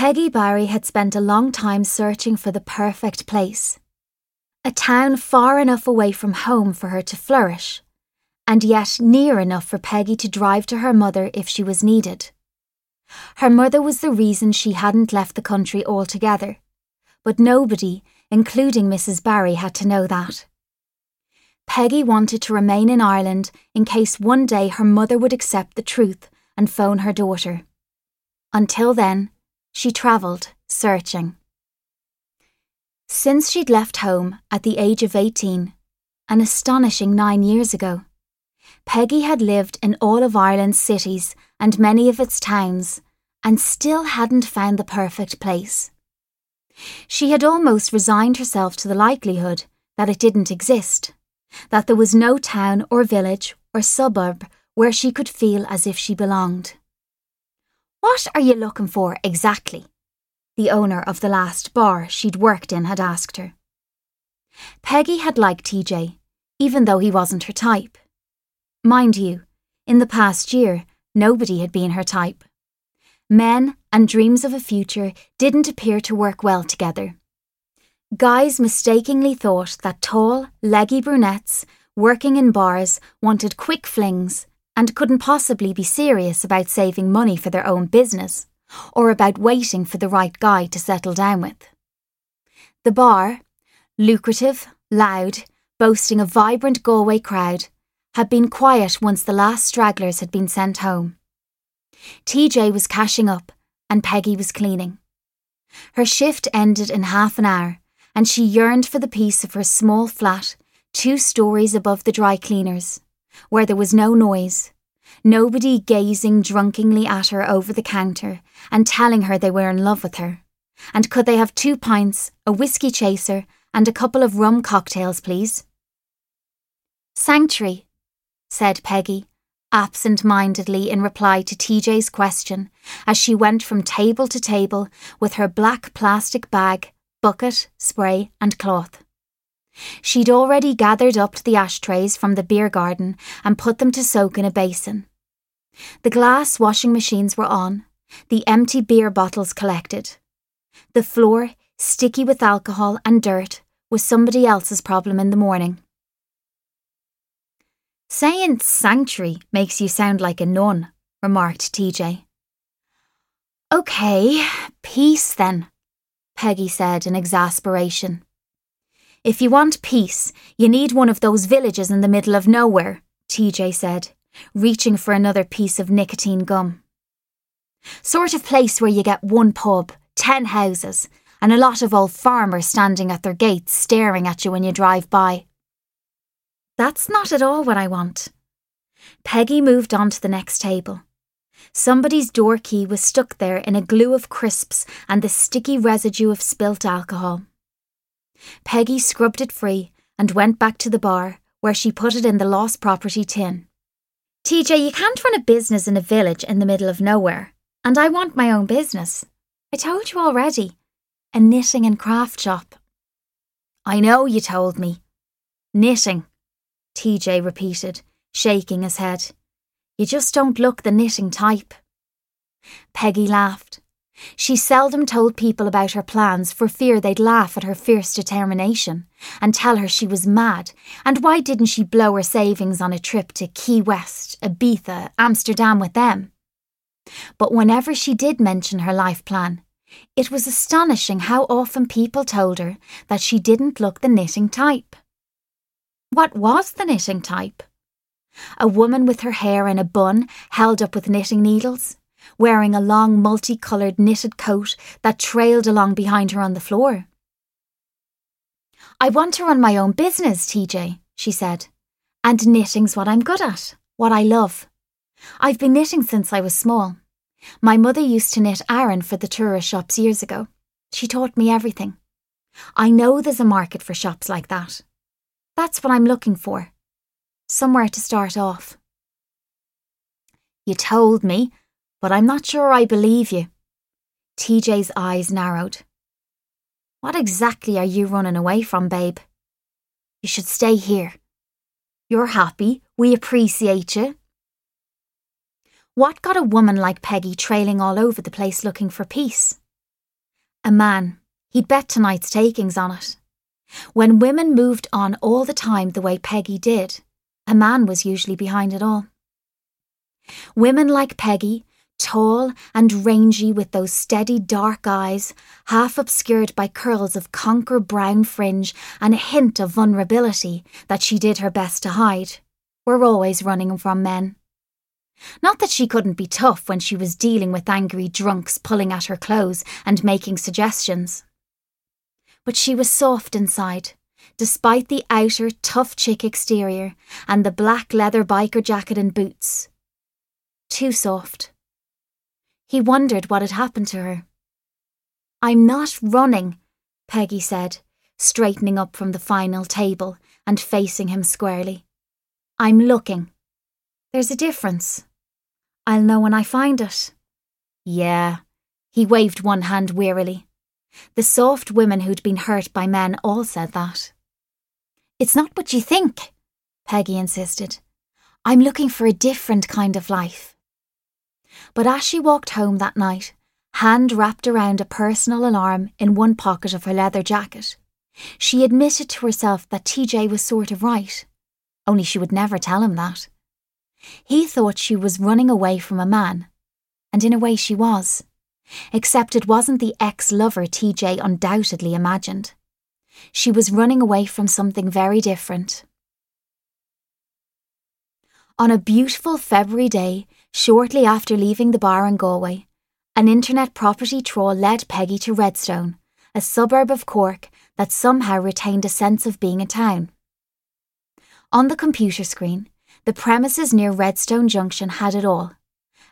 Peggy Barry had spent a long time searching for the perfect place. A town far enough away from home for her to flourish, and yet near enough for Peggy to drive to her mother if she was needed. Her mother was the reason she hadn't left the country altogether, but nobody, including Mrs. Barry, had to know that. Peggy wanted to remain in Ireland in case one day her mother would accept the truth and phone her daughter. Until then, she travelled, searching. Since she'd left home at the age of 18, an astonishing nine years ago, Peggy had lived in all of Ireland's cities and many of its towns and still hadn't found the perfect place. She had almost resigned herself to the likelihood that it didn't exist, that there was no town or village or suburb where she could feel as if she belonged. What are you looking for exactly? The owner of the last bar she'd worked in had asked her. Peggy had liked TJ, even though he wasn't her type. Mind you, in the past year, nobody had been her type. Men and dreams of a future didn't appear to work well together. Guys mistakenly thought that tall, leggy brunettes working in bars wanted quick flings and couldn't possibly be serious about saving money for their own business or about waiting for the right guy to settle down with. The bar, lucrative, loud, boasting a vibrant Galway crowd, had been quiet once the last stragglers had been sent home. TJ was cashing up and Peggy was cleaning. Her shift ended in half an hour and she yearned for the peace of her small flat, two stories above the dry cleaners, where there was no noise, nobody gazing drunkenly at her over the counter and telling her they were in love with her. And could they have two pints, a whisky chaser, and a couple of rum cocktails, please? Sanctuary, said Peggy, absent mindedly in reply to TJ's question as she went from table to table with her black plastic bag bucket, spray, and cloth. She'd already gathered up the ashtrays from the beer garden and put them to soak in a basin. The glass washing machines were on, the empty beer bottles collected. The floor, sticky with alcohol and dirt, was somebody else's problem in the morning. Saying sanctuary makes you sound like a nun, remarked TJ. OK, peace then, Peggy said in exasperation. If you want peace, you need one of those villages in the middle of nowhere, TJ said, reaching for another piece of nicotine gum. Sort of place where you get one pub, ten houses, and a lot of old farmers standing at their gates staring at you when you drive by. That's not at all what I want. Peggy moved on to the next table. Somebody's door key was stuck there in a glue of crisps and the sticky residue of spilt alcohol. Peggy scrubbed it free and went back to the bar, where she put it in the lost property tin. TJ, you can't run a business in a village in the middle of nowhere, and I want my own business. I told you already. A knitting and craft shop. I know you told me. Knitting, TJ repeated, shaking his head. You just don't look the knitting type. Peggy laughed. She seldom told people about her plans for fear they'd laugh at her fierce determination and tell her she was mad, and why didn't she blow her savings on a trip to Key West, Ibiza, Amsterdam with them? But whenever she did mention her life plan, it was astonishing how often people told her that she didn't look the knitting type. What was the knitting type? A woman with her hair in a bun held up with knitting needles, wearing a long multicoloured knitted coat that trailed along behind her on the floor. I want to run my own business, TJ, she said. And knitting's what I'm good at, what I love. I've been knitting since I was small. My mother used to knit Aran for the tourist shops years ago. She taught me everything. I know there's a market for shops like that. That's what I'm looking for somewhere to start off. You told me, but I'm not sure I believe you. TJ's eyes narrowed. What exactly are you running away from, babe? You should stay here. You're happy. We appreciate you. What got a woman like Peggy trailing all over the place looking for peace? A man. He'd bet tonight's takings on it. When women moved on all the time the way Peggy did, a man was usually behind it all. Women like Peggy, tall and rangy with those steady dark eyes, half obscured by curls of conker brown fringe and a hint of vulnerability that she did her best to hide, were always running from men. Not that she couldn't be tough when she was dealing with angry drunks pulling at her clothes and making suggestions. But she was soft inside, despite the outer tough chick exterior and the black leather biker jacket and boots. Too soft. He wondered what had happened to her. I'm not running, Peggy said, straightening up from the final table and facing him squarely. I'm looking. There's a difference. I'll know when I find it. Yeah. He waved one hand wearily. The soft women who'd been hurt by men all said that. It's not what you think, Peggy insisted. I'm looking for a different kind of life. But as she walked home that night, hand wrapped around a personal alarm in one pocket of her leather jacket, she admitted to herself that TJ was sort of right, only she would never tell him that. He thought she was running away from a man, and in a way she was, except it wasn't the ex lover TJ undoubtedly imagined. She was running away from something very different. On a beautiful February day, Shortly after leaving the bar in Galway, an internet property trawl led Peggy to Redstone, a suburb of Cork that somehow retained a sense of being a town. On the computer screen, the premises near Redstone Junction had it all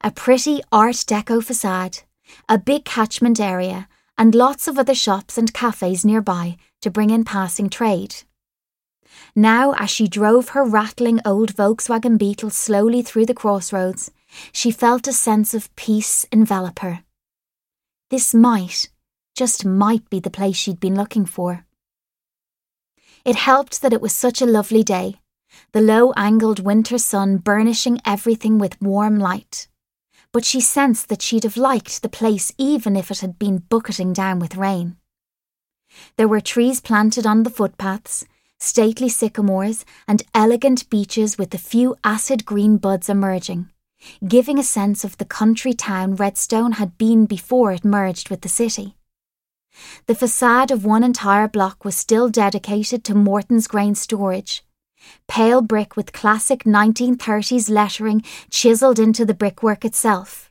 a pretty Art Deco facade, a big catchment area, and lots of other shops and cafes nearby to bring in passing trade. Now, as she drove her rattling old Volkswagen Beetle slowly through the crossroads, she felt a sense of peace envelop her. This might, just might be the place she'd been looking for. It helped that it was such a lovely day, the low angled winter sun burnishing everything with warm light. But she sensed that she'd have liked the place even if it had been bucketing down with rain. There were trees planted on the footpaths, stately sycamores, and elegant beeches with a few acid green buds emerging giving a sense of the country town Redstone had been before it merged with the city. The facade of one entire block was still dedicated to Morton's grain storage. Pale brick with classic 1930s lettering chiselled into the brickwork itself,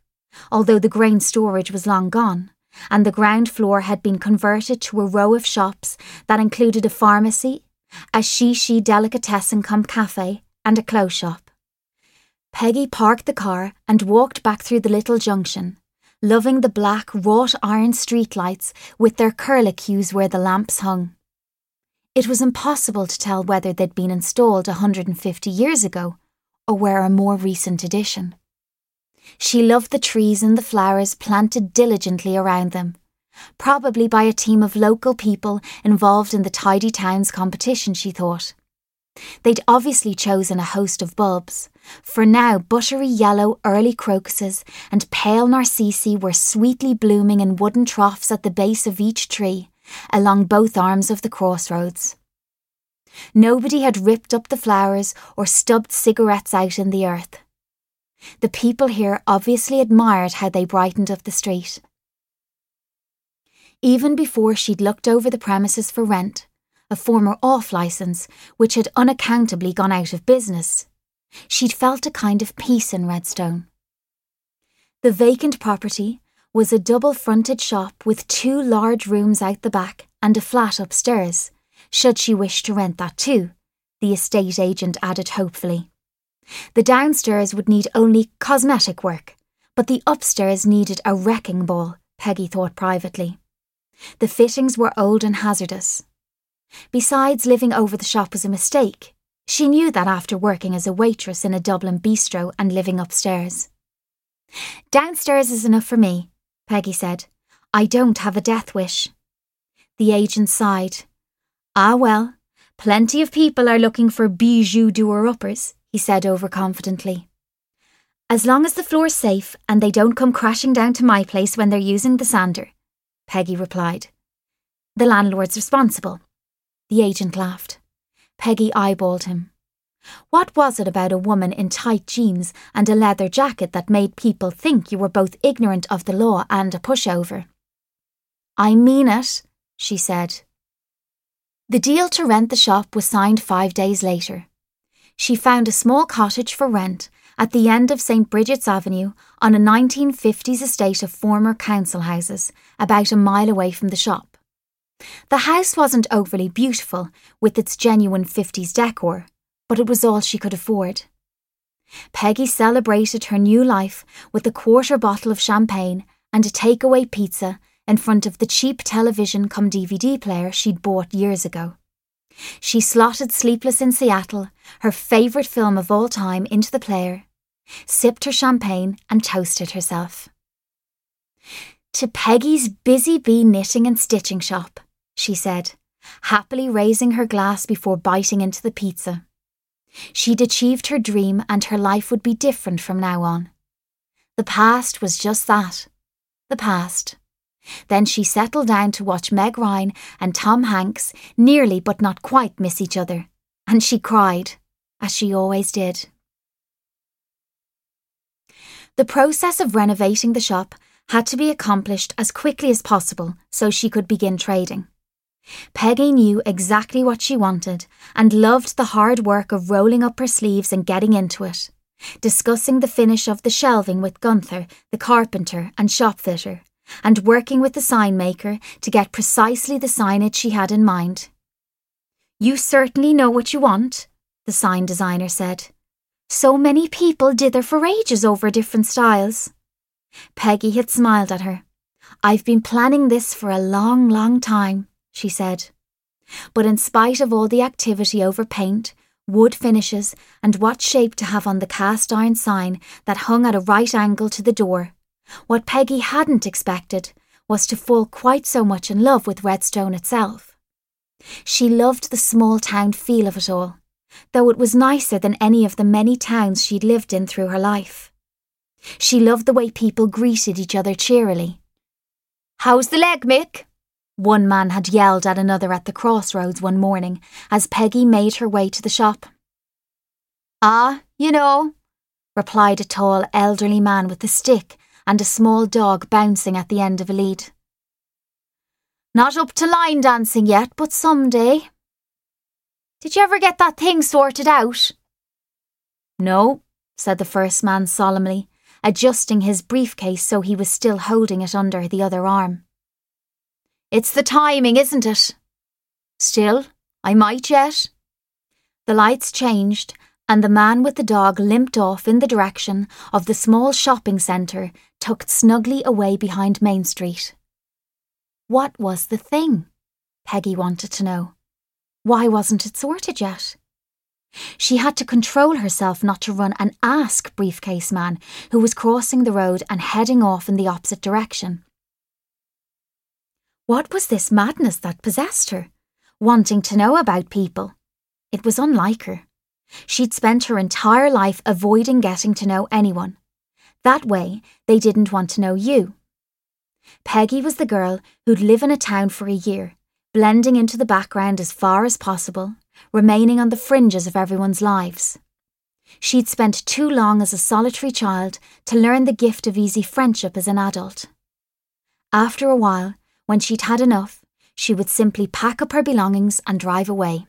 although the grain storage was long gone, and the ground floor had been converted to a row of shops that included a pharmacy, a Shishi delicatessen cum cafe, and a clothes shop. Peggy parked the car and walked back through the little junction, loving the black wrought iron streetlights with their curlicues where the lamps hung. It was impossible to tell whether they'd been installed a 150 years ago or were a more recent addition. She loved the trees and the flowers planted diligently around them, probably by a team of local people involved in the Tidy Towns competition, she thought. They'd obviously chosen a host of bulbs, for now buttery yellow early crocuses and pale narcissi were sweetly blooming in wooden troughs at the base of each tree, along both arms of the crossroads. Nobody had ripped up the flowers or stubbed cigarettes out in the earth. The people here obviously admired how they brightened up the street. Even before she'd looked over the premises for rent, a former off licence, which had unaccountably gone out of business. She'd felt a kind of peace in Redstone. The vacant property was a double fronted shop with two large rooms out the back and a flat upstairs, should she wish to rent that too, the estate agent added hopefully. The downstairs would need only cosmetic work, but the upstairs needed a wrecking ball, Peggy thought privately. The fittings were old and hazardous, Besides, living over the shop was a mistake. She knew that after working as a waitress in a Dublin bistro and living upstairs. Downstairs is enough for me, Peggy said. I don't have a death wish. The agent sighed. Ah, well, plenty of people are looking for bijou doer uppers, he said overconfidently. As long as the floor's safe and they don't come crashing down to my place when they're using the sander, Peggy replied. The landlord's responsible. The agent laughed. Peggy eyeballed him. What was it about a woman in tight jeans and a leather jacket that made people think you were both ignorant of the law and a pushover? I mean it, she said. The deal to rent the shop was signed five days later. She found a small cottage for rent at the end of St. Bridget's Avenue on a 1950s estate of former council houses, about a mile away from the shop. The house wasn't overly beautiful, with its genuine 50s decor, but it was all she could afford. Peggy celebrated her new life with a quarter bottle of champagne and a takeaway pizza in front of the cheap television come DVD player she'd bought years ago. She slotted Sleepless in Seattle, her favourite film of all time, into the player, sipped her champagne, and toasted herself. To Peggy's busy bee knitting and stitching shop, she said, happily raising her glass before biting into the pizza. She'd achieved her dream and her life would be different from now on. The past was just that the past. Then she settled down to watch Meg Ryan and Tom Hanks nearly but not quite miss each other, and she cried, as she always did. The process of renovating the shop had to be accomplished as quickly as possible so she could begin trading. Peggy knew exactly what she wanted and loved the hard work of rolling up her sleeves and getting into it, discussing the finish of the shelving with Gunther, the carpenter and shop fitter, and working with the sign maker to get precisely the signage she had in mind. You certainly know what you want, the sign designer said. So many people dither for ages over different styles. Peggy had smiled at her. I've been planning this for a long, long time she said. But in spite of all the activity over paint, wood finishes, and what shape to have on the cast iron sign that hung at a right angle to the door, what Peggy hadn't expected was to fall quite so much in love with Redstone itself. She loved the small town feel of it all, though it was nicer than any of the many towns she'd lived in through her life. She loved the way people greeted each other cheerily. How's the leg, Mick? One man had yelled at another at the crossroads one morning as Peggy made her way to the shop. Ah, you know, replied a tall, elderly man with a stick and a small dog bouncing at the end of a lead. Not up to line dancing yet, but some day. Did you ever get that thing sorted out? No, said the first man solemnly, adjusting his briefcase so he was still holding it under the other arm. It's the timing, isn't it? Still, I might yet. The lights changed, and the man with the dog limped off in the direction of the small shopping centre tucked snugly away behind Main Street. What was the thing? Peggy wanted to know. Why wasn't it sorted yet? She had to control herself not to run and ask Briefcase Man, who was crossing the road and heading off in the opposite direction. What was this madness that possessed her? Wanting to know about people. It was unlike her. She'd spent her entire life avoiding getting to know anyone. That way, they didn't want to know you. Peggy was the girl who'd live in a town for a year, blending into the background as far as possible, remaining on the fringes of everyone's lives. She'd spent too long as a solitary child to learn the gift of easy friendship as an adult. After a while, when she'd had enough, she would simply pack up her belongings and drive away.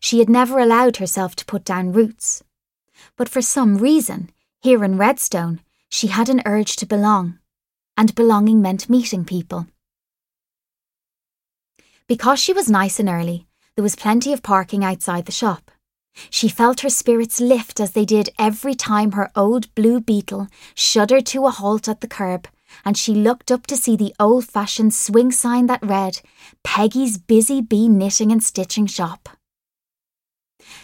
She had never allowed herself to put down roots. But for some reason, here in Redstone, she had an urge to belong, and belonging meant meeting people. Because she was nice and early, there was plenty of parking outside the shop. She felt her spirits lift as they did every time her old blue beetle shuddered to a halt at the curb and she looked up to see the old fashioned swing sign that read, Peggy's Busy Bee Knitting and Stitching Shop.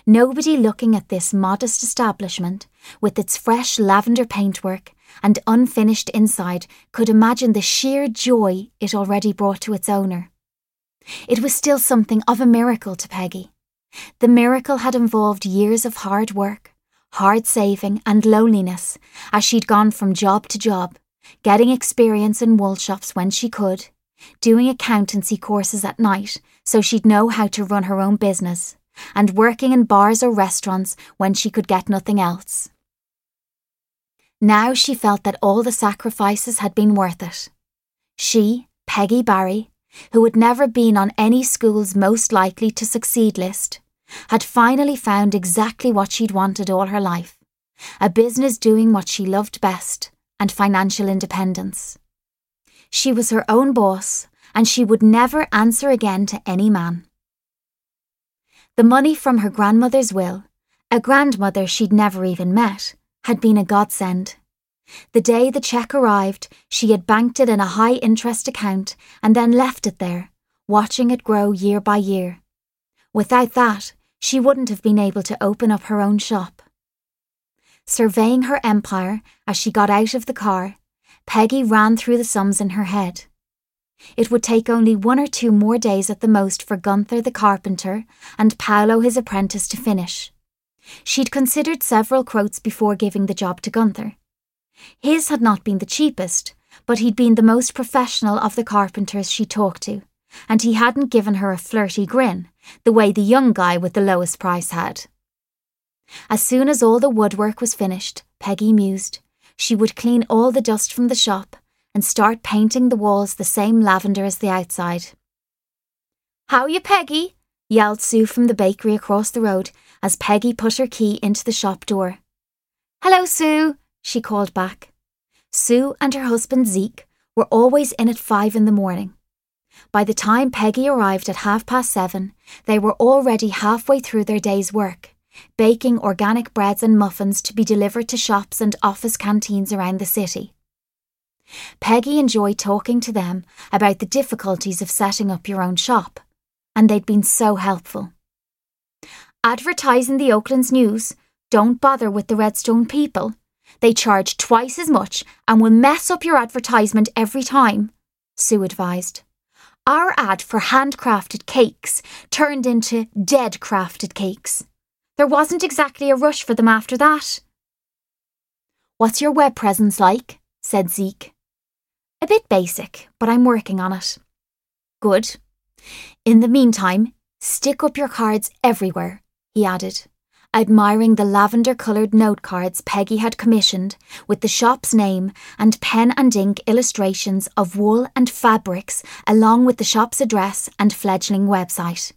Nobody looking at this modest establishment, with its fresh lavender paintwork and unfinished inside, could imagine the sheer joy it already brought to its owner. It was still something of a miracle to Peggy. The miracle had involved years of hard work, hard saving, and loneliness as she'd gone from job to job, getting experience in wool shops when she could, doing accountancy courses at night so she'd know how to run her own business, and working in bars or restaurants when she could get nothing else. Now she felt that all the sacrifices had been worth it. She, Peggy Barry, who had never been on any school's most likely to succeed list, had finally found exactly what she'd wanted all her life a business doing what she loved best and financial independence. She was her own boss, and she would never answer again to any man. The money from her grandmother's will, a grandmother she'd never even met, had been a godsend. The day the cheque arrived, she had banked it in a high interest account and then left it there, watching it grow year by year. Without that, she wouldn't have been able to open up her own shop. Surveying her empire as she got out of the car, Peggy ran through the sums in her head. It would take only one or two more days at the most for Gunther the carpenter and Paolo his apprentice to finish. She'd considered several quotes before giving the job to Gunther. His had not been the cheapest, but he'd been the most professional of the carpenters she talked to, and he hadn't given her a flirty grin, the way the young guy with the lowest price had. As soon as all the woodwork was finished, Peggy mused, she would clean all the dust from the shop and start painting the walls the same lavender as the outside. How you, Peggy? yelled Sue from the bakery across the road as Peggy put her key into the shop door. Hello, Sue, she called back. Sue and her husband Zeke were always in at five in the morning. By the time Peggy arrived at half past seven, they were already halfway through their day's work, baking organic breads and muffins to be delivered to shops and office canteens around the city. Peggy enjoyed talking to them about the difficulties of setting up your own shop, and they'd been so helpful. Advertising the Oaklands News. Don't bother with the Redstone people. They charge twice as much and will mess up your advertisement every time, Sue advised. Our ad for handcrafted cakes turned into dead crafted cakes. There wasn't exactly a rush for them after that. What's your web presence like? said Zeke. A bit basic, but I'm working on it. Good. In the meantime, stick up your cards everywhere, he added admiring the lavender coloured note cards Peggy had commissioned with the shop's name and pen and ink illustrations of wool and fabrics, along with the shop's address and fledgling website.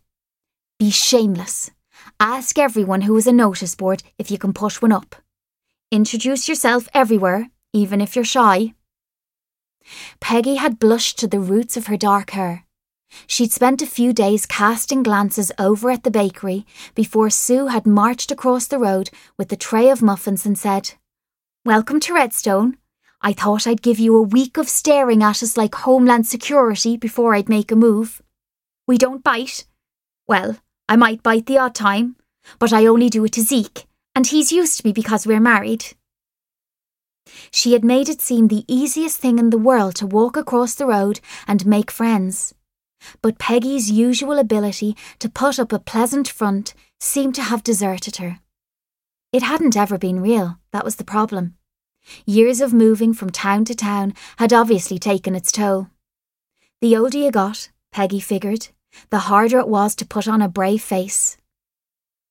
Be shameless. Ask everyone who has a notice board if you can push one up. Introduce yourself everywhere, even if you're shy. Peggy had blushed to the roots of her dark hair. She'd spent a few days casting glances over at the bakery before Sue had marched across the road with the tray of muffins and said, Welcome to Redstone. I thought I'd give you a week of staring at us like Homeland Security before I'd make a move. We don't bite. Well, I might bite the odd time, but I only do it to Zeke, and he's used to me because we're married. She had made it seem the easiest thing in the world to walk across the road and make friends but Peggy's usual ability to put up a pleasant front seemed to have deserted her. It hadn't ever been real, that was the problem. Years of moving from town to town had obviously taken its toll. The older you got, Peggy figured, the harder it was to put on a brave face.